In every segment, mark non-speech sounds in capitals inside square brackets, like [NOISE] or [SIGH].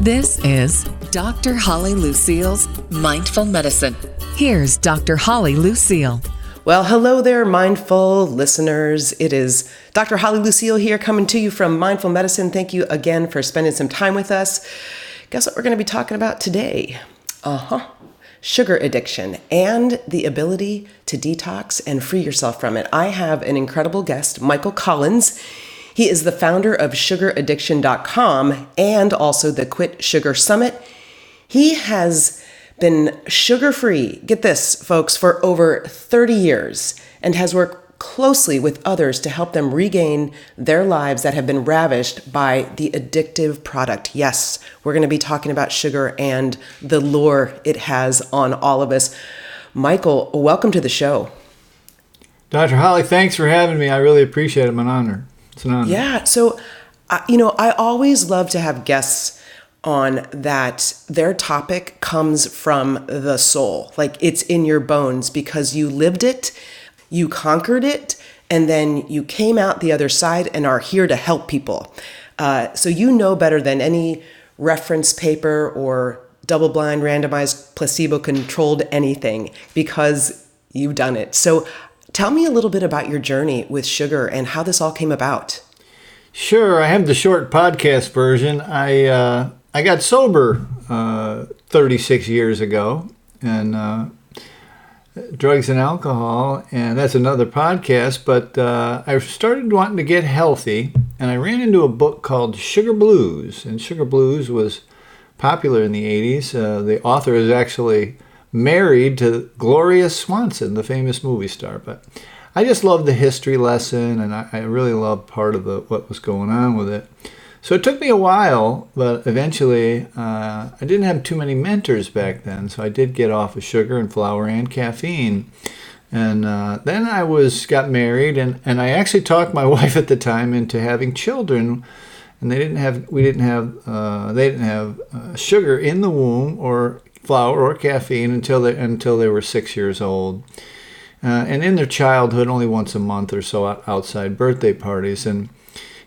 This is Dr. Holly Lucille's Mindful Medicine. Here's Dr. Holly Lucille. Well, hello there, mindful listeners. It is Dr. Holly Lucille here coming to you from Mindful Medicine. Thank you again for spending some time with us. Guess what we're going to be talking about today? Uh huh. Sugar addiction and the ability to detox and free yourself from it. I have an incredible guest, Michael Collins. He is the founder of sugaraddiction.com and also the Quit Sugar Summit. He has been sugar free, get this, folks, for over 30 years and has worked closely with others to help them regain their lives that have been ravished by the addictive product. Yes, we're going to be talking about sugar and the lure it has on all of us. Michael, welcome to the show. Dr. Holly, thanks for having me. I really appreciate it. I'm an honor. Yeah. So, you know, I always love to have guests on that their topic comes from the soul. Like it's in your bones because you lived it, you conquered it, and then you came out the other side and are here to help people. Uh, so you know better than any reference paper or double blind, randomized, placebo controlled anything because you've done it. So Tell me a little bit about your journey with sugar and how this all came about. Sure, I have the short podcast version. I uh, I got sober uh, 36 years ago, and uh, drugs and alcohol, and that's another podcast. But uh, I started wanting to get healthy, and I ran into a book called Sugar Blues, and Sugar Blues was popular in the 80s. Uh, the author is actually married to Gloria Swanson, the famous movie star. But I just loved the history lesson, and I, I really loved part of the what was going on with it. So it took me a while, but eventually uh, I didn't have too many mentors back then. So I did get off of sugar and flour and caffeine. And uh, then I was got married, and, and I actually talked my [LAUGHS] wife at the time into having children. And they didn't have we didn't have uh, they didn't have uh, sugar in the womb or flour or caffeine until they until they were six years old. Uh, and in their childhood, only once a month or so outside birthday parties. And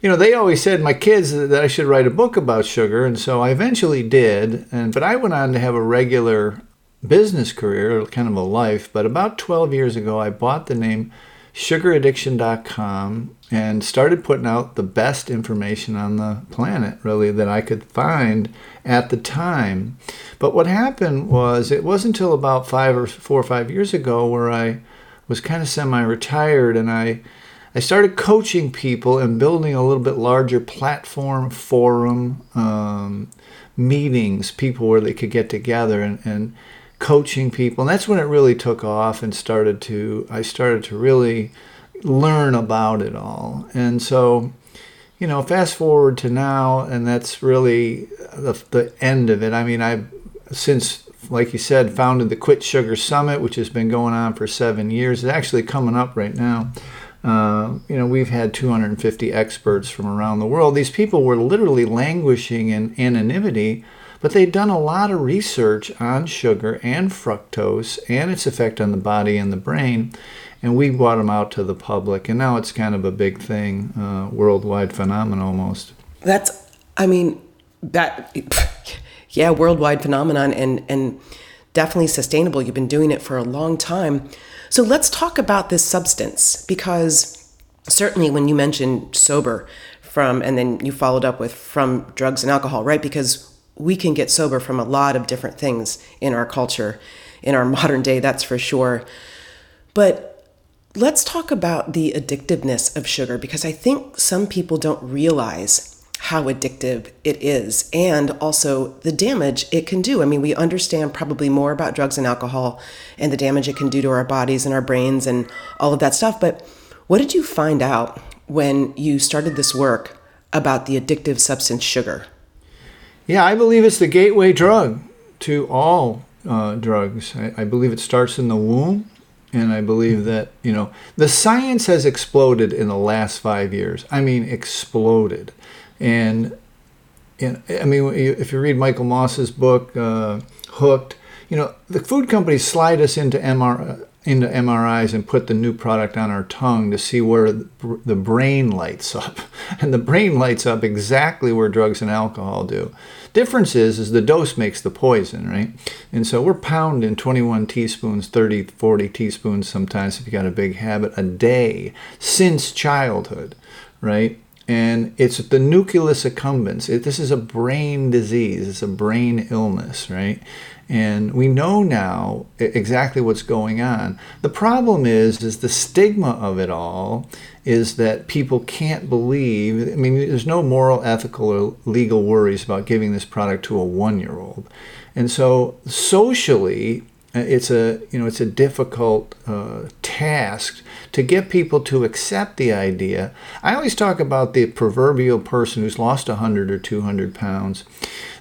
you know, they always said my kids that I should write a book about sugar, and so I eventually did. And but I went on to have a regular business career, kind of a life. But about 12 years ago, I bought the name sugaraddiction.com and started putting out the best information on the planet, really, that I could find at the time. But what happened was, it wasn't until about five or four or five years ago where I was kind of semi-retired and I I started coaching people and building a little bit larger platform, forum, um, meetings, people where they could get together and, and coaching people. And that's when it really took off and started to, I started to really learn about it all. And so, you know, fast forward to now, and that's really the, the end of it. I mean, I've since like you said, founded the Quit Sugar Summit, which has been going on for seven years. It's actually coming up right now. Uh, you know, we've had 250 experts from around the world. These people were literally languishing in anonymity, but they'd done a lot of research on sugar and fructose and its effect on the body and the brain. And we brought them out to the public, and now it's kind of a big thing, uh, worldwide phenomenon almost. That's, I mean, that [LAUGHS] yeah, worldwide phenomenon and and definitely sustainable. You've been doing it for a long time. So let's talk about this substance because certainly when you mentioned sober from and then you followed up with from drugs and alcohol, right? Because we can get sober from a lot of different things in our culture, in our [LAUGHS] modern day, that's for sure. But let's talk about the addictiveness of sugar because I think some people don't realize how addictive it is and also the damage it can do. I mean, we understand probably more about drugs and alcohol and the damage it can do to our bodies and our brains and all of that stuff. But what did you find out when you started this work about the addictive substance sugar? Yeah, I believe it's the gateway drug to all uh, drugs. I, I believe it starts in the womb. And I believe that, you know, the science has exploded in the last five years. I mean, exploded. And, and I mean, if you read Michael Moss's book, uh, Hooked, you know, the food companies slide us into MR, into MRIs and put the new product on our tongue to see where the brain lights up. [LAUGHS] And the brain lights up exactly where drugs and alcohol do. Difference is, is the dose makes the poison, right? And so we're pounding 21 teaspoons, 30, 40 teaspoons sometimes if you got a big habit a day since childhood, right? And it's the nucleus accumbens. It, this is a brain disease. It's a brain illness, right? And we know now exactly what's going on. The problem is, is the stigma of it all is that people can't believe. I mean, there's no moral, ethical, or legal worries about giving this product to a one-year-old, and so socially, it's a you know it's a difficult uh, task to get people to accept the idea. I always talk about the proverbial person who's lost 100 or 200 pounds.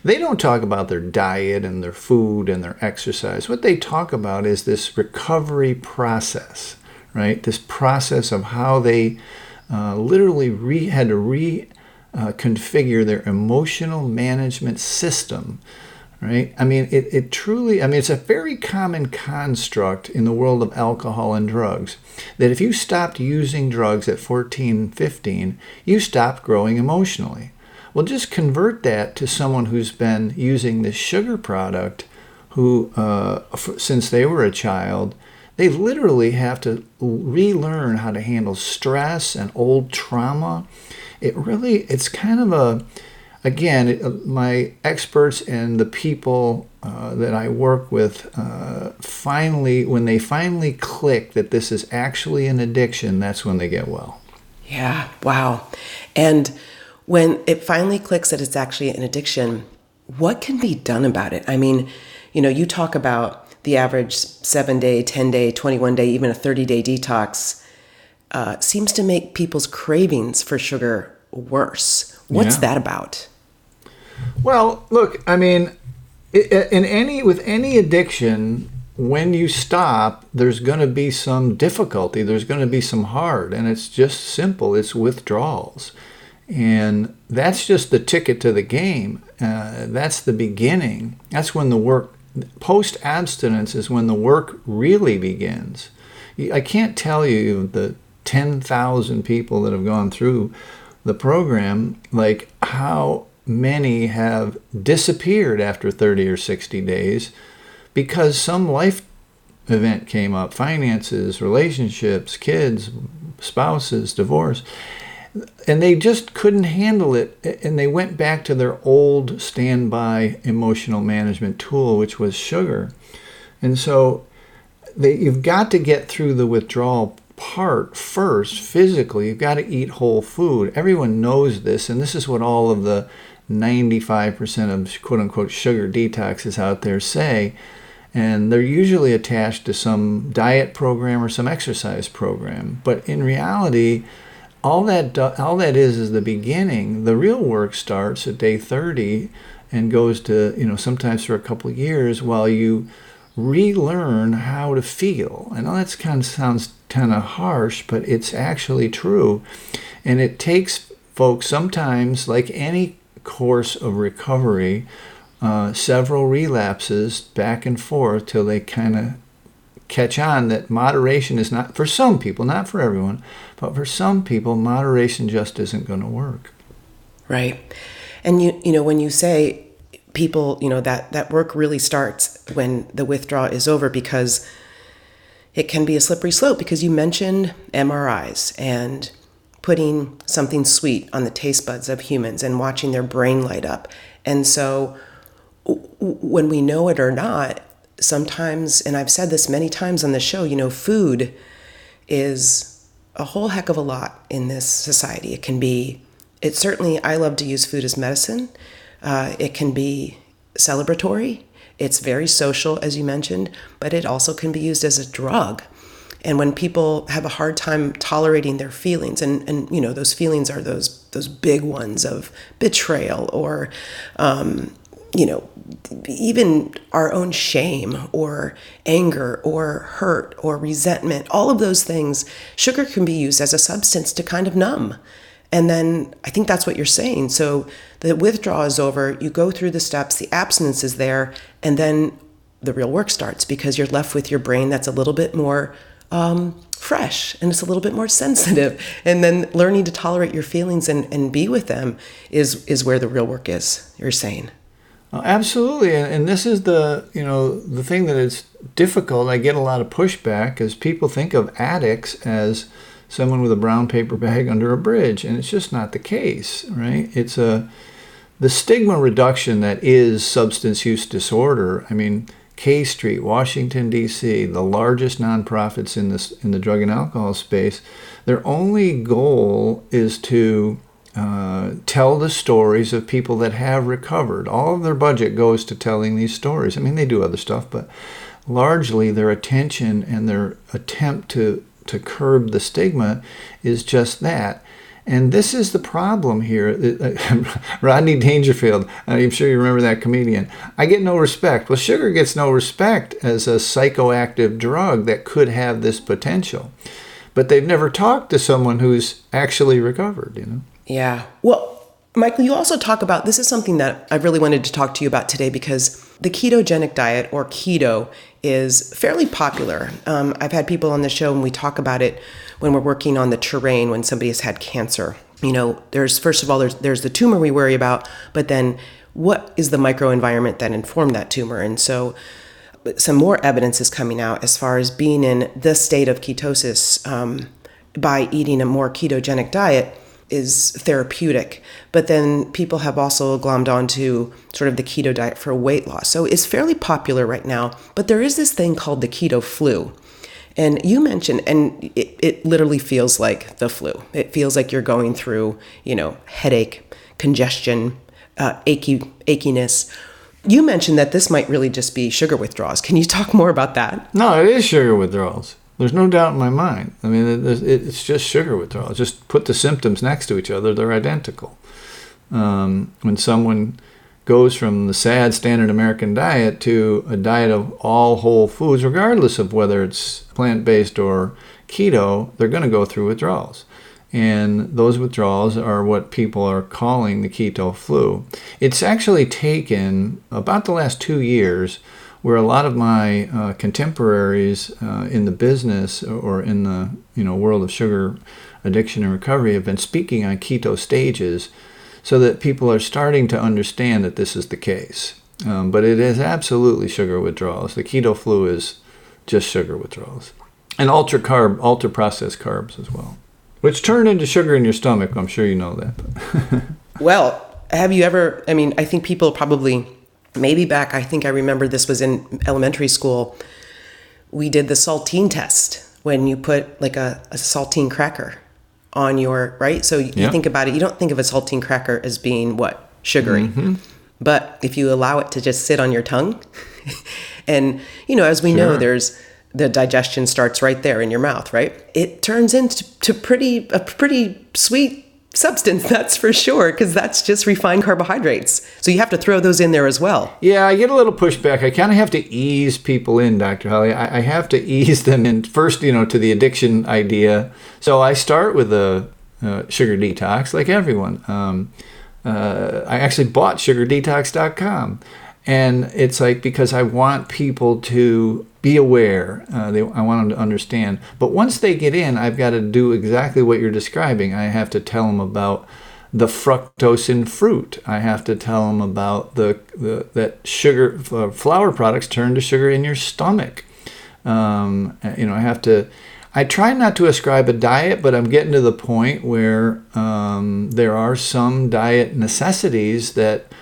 They don't talk about their diet and their food and their exercise. What they talk about is this recovery process, right? This process of how they uh, literally re- had to reconfigure uh, their emotional management system right? I mean, it, it truly, I mean, it's a very common construct in the world of alcohol and drugs that if you stopped using drugs at 14, 15, you stopped growing emotionally. Well, just convert that to someone who's been using this sugar product who, uh, since they were a child, they literally have to relearn how to handle stress and old trauma. It really, it's kind of a, again, it, uh, my experts and the people uh, that I work with uh, finally, when they finally click that this is actually an addiction, that's when they get well. Yeah, wow. And when it finally clicks that it's actually an addiction, what can be done about it? I mean, you know, you talk about the average seven day, 10 day, 21 day, even a 30 day detox uh, seems to make people's cravings for sugar worse. What's yeah. that about? Well, look, I mean, in any with any addiction, when you stop, there's going to be some difficulty. There's going to be some hard, and it's just simple. It's withdrawals, and that's just the ticket to the game. Uh, that's the beginning. That's when the work. Post abstinence is when the work really begins. I can't tell you the ten thousand people that have gone through the program, like how many have disappeared after 30 or 60 days because some life event came up finances, relationships, kids, spouses, divorce. And they just couldn't handle it. And they went back to their old standby emotional management tool, which was sugar. And so they, you've got to get through the withdrawal part first physically. You've got to eat whole food. Everyone knows this. And this is what all of the 95% of quote unquote sugar detoxes out there say. And they're usually attached to some diet program or some exercise program. But in reality, all that all that is is the beginning. The real work starts at day 30 and goes to you know sometimes for a couple of years while you relearn how to feel. I know that kind of sounds kind of harsh, but it's actually true, and it takes folks sometimes like any course of recovery, uh, several relapses back and forth till they kind of catch on that moderation is not for some people, not for everyone, but for some people, moderation just isn't going to work. Right, and you you know when you say people, you know that that work really starts when the withdrawal is over because it can be a slippery slope because you mentioned MRIs and putting something sweet on the taste buds of humans and watching their brain light up. And so, when we know it or not, sometimes, and I've said this many times on the show, you know, food is a whole heck of a lot in this society. It can be, it certainly, I love to use food as medicine. Uh, it can be celebratory. It's very social, as you mentioned, but it also can be used as a drug. And when people have a hard time tolerating their feelings, and, and you know, those feelings are those those big ones of betrayal or um, you know, even our own shame or anger or hurt or resentment, all of those things, sugar can be used as a substance to kind of numb. And then I think that's what you're saying. So the withdrawal is over, you go through the steps, the abstinence is there, and then the real work starts because you're left with your brain that's a little bit more um, fresh and it's a little bit more sensitive. And then learning to tolerate your feelings and, and be with them is, is where the real work is, you're saying. Uh, absolutely, and, and this is the you know the thing that is difficult. I get a lot of pushback as people think of addicts as someone with a brown paper bag under a bridge, and it's just not the case, right? It's a the stigma reduction that is substance use disorder. I mean, K Street, Washington D.C., the largest nonprofits in this in the drug and alcohol space, their only goal is to uh, tell the stories of people that have recovered. All of their budget goes to telling these stories. I mean, they do other stuff, but largely their attention and their attempt to, to curb the stigma is just that. And this is the problem here. [LAUGHS] Rodney Dangerfield, I'm sure you remember that comedian. I get no respect. Well, sugar gets no respect as a psychoactive drug that could have this potential. But they've never talked to someone who's actually recovered, you know? Yeah. Well, Michael, you also talk about this is something that I really wanted to talk to you about today because the ketogenic diet or keto is fairly popular. Um, I've had people on the show and we talk about it when we're working on the terrain when somebody has had cancer. You know, there's first of all there's there's the tumor we worry about, but then what is the microenvironment that informed that tumor? And so some more evidence is coming out as far as being in the state of ketosis um, by eating a more ketogenic diet is therapeutic. But then people have also glommed onto sort of the keto diet for weight loss. So it's fairly popular right now. But there is this thing called the keto flu. And you mentioned, and it, it literally feels like the flu. It feels like you're going through, you know, headache, congestion, uh, achy, achiness. You mentioned that this might really just be sugar withdrawals. Can you talk more about that? No, it is sugar withdrawals. There's no doubt in my mind. I mean, it's just sugar withdrawal. Just put the symptoms next to each other, they're identical. Um, when someone goes from the sad standard American diet to a diet of all whole foods, regardless of whether it's plant based or keto, they're going to go through withdrawals. And those withdrawals are what people are calling the keto flu. It's actually taken about the last two years where a lot of my uh, contemporaries uh, in the business or in the you know world of sugar addiction and recovery have been speaking on keto stages so that people are starting to understand that this is the case. Um, but it is absolutely sugar withdrawals. The keto flu is just sugar withdrawals. And ultra carb, ultra processed carbs as well, which turn into sugar in your stomach. I'm sure you know that. [LAUGHS] well, have you ever? I mean, I think people probably maybe back, I think I remember this was in elementary school. We did the saltine test when you put like a, a saltine cracker on your, right? So you, think about it, you don't think of a saltine cracker as being what? Sugary. Mm-hmm. But if you allow it to just sit on your tongue, [LAUGHS] and, you know, as we sure. know, there's, the digestion starts right there in your mouth, right? It turns into to pretty a pretty sweet substance, [LAUGHS] that's for sure, because that's just refined carbohydrates. So you have to throw those in there as well. Yeah, I get a little pushback. I kind of have to ease people in, Dr. Holly. I, I, have to ease [LAUGHS] them in first, you know, to the addiction idea. So I start with a sugar detox, like everyone. Um, uh, I actually bought sugardetox.com. And it's like because I want people to be aware. Uh, they, I want them to understand. But once they get in, I've got to do exactly what you're describing. I have to tell them about the fructose in fruit. I have to tell them about the, the that sugar uh, flour products turn to sugar in your stomach. Um, you know, I have to. I try not to ascribe a diet, but I'm getting to the point where um, there are some diet necessities that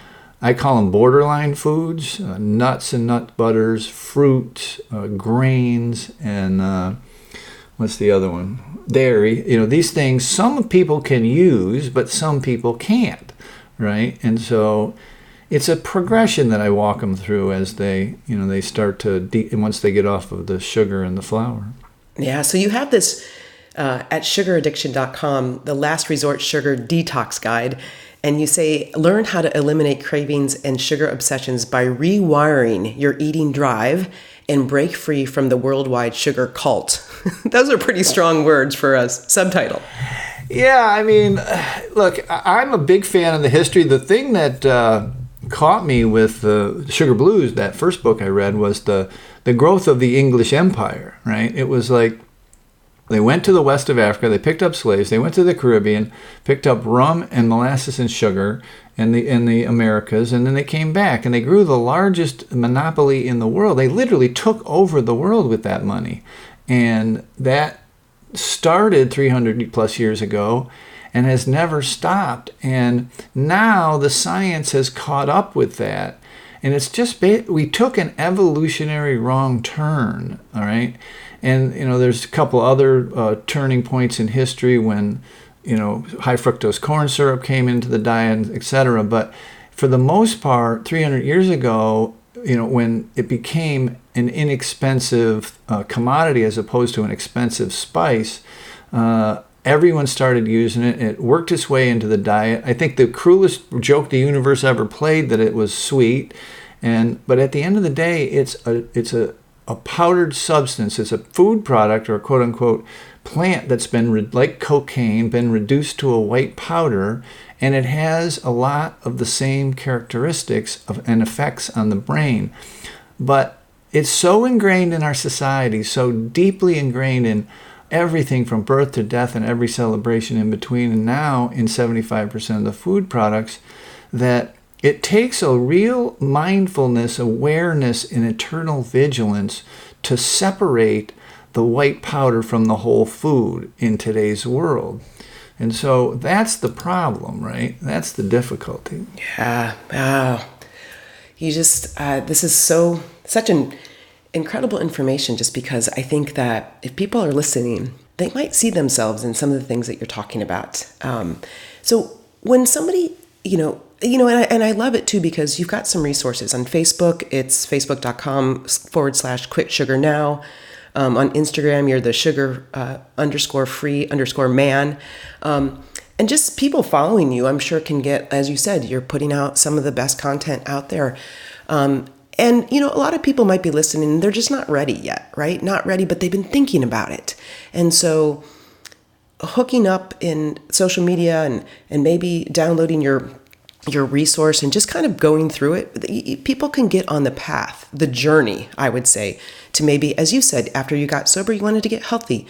I call them borderline foods uh, nuts and nut butters, fruit, uh, grains, and uh, what's the other one? Dairy. You know, these things some people can use, but some people can't, right? And so it's a progression that I walk them through as they, you know, they start to, de- once they get off of the sugar and the flour. Yeah, so you have this uh, at sugaraddiction.com, the last resort sugar detox guide and you say learn how to eliminate cravings and sugar obsessions by rewiring your eating drive and break free from the worldwide sugar cult. [LAUGHS] Those are pretty strong words for a subtitle. Yeah, I mean, look, I'm a big fan of the history. The thing that uh, caught me with the Sugar Blues, that first book I read, was the the growth of the English Empire. Right? It was like they went to the west of Africa, they picked up slaves, they went to the Caribbean, picked up rum and molasses and sugar in the in the Americas, and then they came back and they grew the largest monopoly in the world. They literally took over the world with that money. And that started 300 plus years ago and has never stopped. And now the science has caught up with that. And it's just, we took an evolutionary wrong turn, all right? And, you know, there's a couple other uh, turning points in history when, you know, high fructose corn syrup came into the diet, etc. But for the most part, 300 years ago, you know, when it became an inexpensive uh, commodity as opposed to an expensive spice, uh, everyone started using it. It worked its way into the diet. I think the cruelest joke the universe ever played that it was sweet, and but at the end of the day, it's a it's a a powdered substance. It's a food product or a quote unquote plant that's been re- like cocaine, been reduced to a white powder, and it has a lot of the same characteristics of, and effects on the brain. But it's so ingrained in our society, so deeply ingrained in everything from birth to death and every celebration in between, and now in 75% of the food products, that it takes a real mindfulness, awareness, and eternal vigilance to separate the white powder from the whole food in today's world. And so that's the problem, right? That's the difficulty. Yeah. Wow. You just, uh, this is so, such an incredible information just because I think that if people are listening, they might see themselves in some of the things that you're talking about. Um, so when somebody, you know, you know, and I, and I love it too because you've got some resources on Facebook. It's facebook.com forward slash quit sugar now. Um, on Instagram, you're the sugar uh, underscore free underscore man. Um, and just people following you, I'm sure can get, as you said, you're putting out some of the best content out there. Um, and, you know, a lot of people might be listening, they're just not ready yet, right? Not ready, but they've been thinking about it. And so, hooking up in social media and, and maybe downloading your your resource and just kind of going through it, people can get on the path, the journey, I would say, to maybe, as you said, after you got sober, you wanted to get healthy.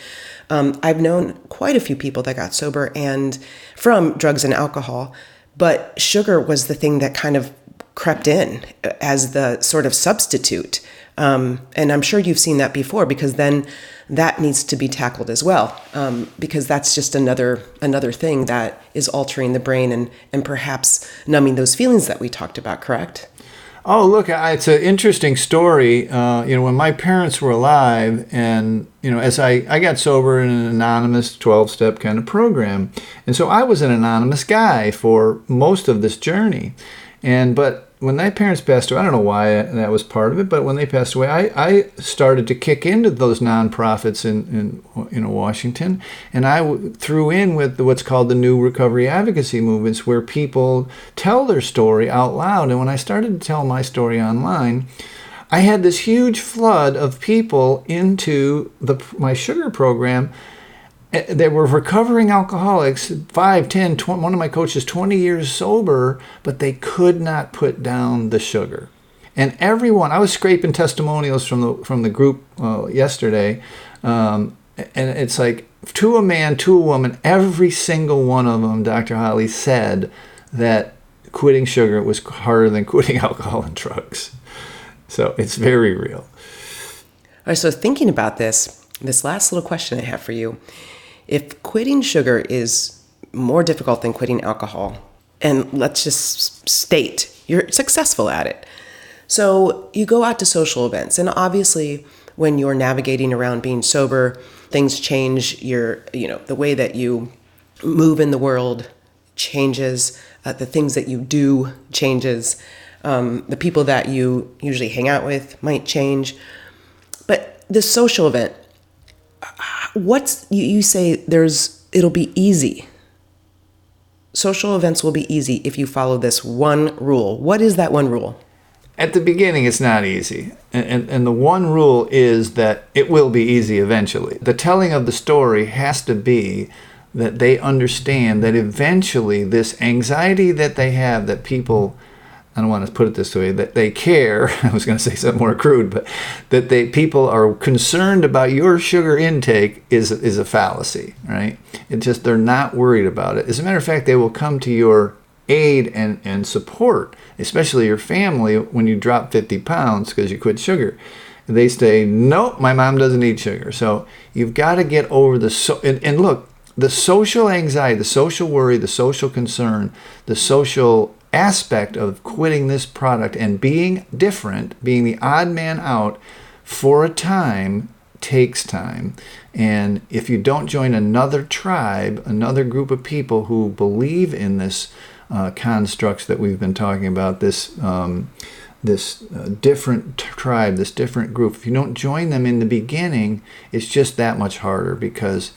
Um, I've known quite a few people that got sober and from drugs and alcohol, but sugar was the thing that kind of crept in as the sort of substitute. Um, and I'm sure you've seen that before because then that needs to be tackled as well um, because that's just another another thing that is altering the brain and and perhaps numbing those feelings that we talked about correct? Oh look it's an interesting story. Uh, you know when my parents were alive and you know as i i got sober in an anonymous 12 step kind of program. And so i was an anonymous guy for most of this journey. And but when my parents passed away, I don't know why that was part of it, but when they passed away, I, I started to kick into those nonprofits in, in you know Washington, and I w- threw in with what's called the new recovery advocacy movements, where people tell their story out loud. And when I started to tell my story online, I had this huge flood of people into the my sugar program they were recovering alcoholics 5 10 20, one of my coaches 20 years sober but they could not put down the sugar. And everyone i was scraping testimonials from the from the group uh, yesterday um, and it's like to a man to a woman every single one of them dr holly said that quitting sugar was harder than quitting [LAUGHS] alcohol and drugs. So it's very real. All right so thinking about this this last little question i have for you if quitting sugar is more difficult than quitting alcohol, and let's just state you're successful at it. So you go out to social events, and obviously, when you're navigating around being sober, things change. Your, you know, the way that you move in the world changes. Uh, the things that you do changes. Um, the people that you usually hang out with might change. But the social event, what's you, you say there's it'll be easy. Social events will be easy if you follow this one rule. What is that one rule? At the beginning it's not easy. And, and, and, the one rule is that it will be easy eventually. The telling of the story has to be that they understand that eventually this anxiety that they have that people I don't want to put it this way that they care. [LAUGHS] I was going to say something more crude, but that they people are concerned about your sugar intake is is a fallacy, right? It's just they're not worried about it. As a matter of fact, they will come to your aid and, and support, especially your family, when you drop 50 pounds because you quit sugar. They say, nope, my mom doesn't eat sugar. So you've got to get over the so and, and look, the social anxiety, the social worry, the social concern, the social aspect of quitting this product and being different, being the odd man out for a time takes time. And if you don't join another tribe, another group of people who believe in this uh, constructs that we've been talking about, this um, this uh, different tribe, this different group, if you don't join them in the beginning, it's just that much harder because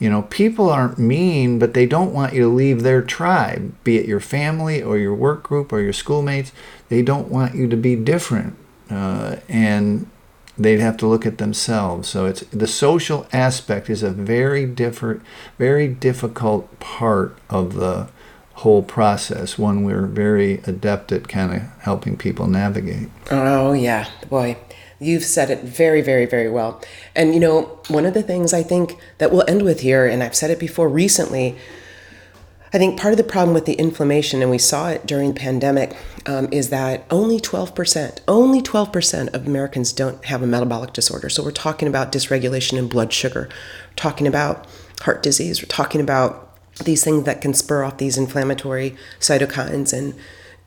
you know, people aren't mean, but they don't want you to leave their tribe, be it your family or your work group or your schoolmates. They don't want you to be different. Uh, and they'd have to look at themselves. So it's the social aspect is a very different, very difficult part of the whole process. One we're very adept at kind of helping people navigate. Oh yeah, boy. You've said it very, very, very well. And you know, one of the things I think that we'll end with here, and I've said it before recently, I think part of the problem with the inflammation, and we saw it during the pandemic, um, is that only 12%, only 12% of Americans don't have a metabolic disorder. So we're talking about dysregulation in blood sugar, we're talking about heart disease, we're talking about these things that can spur off these inflammatory cytokines and,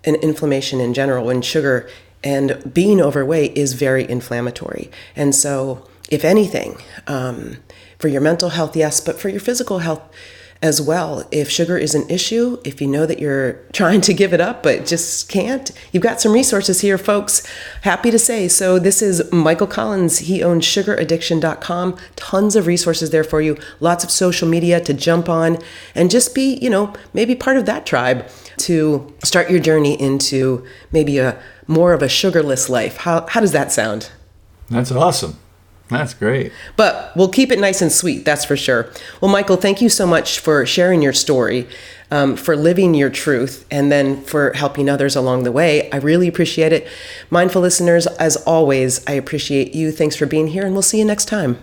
and inflammation in general. And sugar and being overweight is very inflammatory. And so, if anything, um, for your mental health, yes, but for your physical health as well, if sugar is an issue, if you know that you're [LAUGHS] trying to give it up but just can't, you've got some resources here, folks. Happy to say. So, this is Michael Collins. He owns sugaraddiction.com. Tons of resources there for you, lots of social media to jump on and just be, you know, maybe part of that tribe to start your journey into maybe a more of a sugarless life. How, how does that sound? That's awesome. That's great. But we'll keep it nice and sweet, that's for sure. Well, Michael, thank you so much for sharing your story, um, for living your truth, and then for helping others along the way. I really appreciate it. Mindful listeners, as always, I appreciate you. Thanks for being here, and we'll see you next time.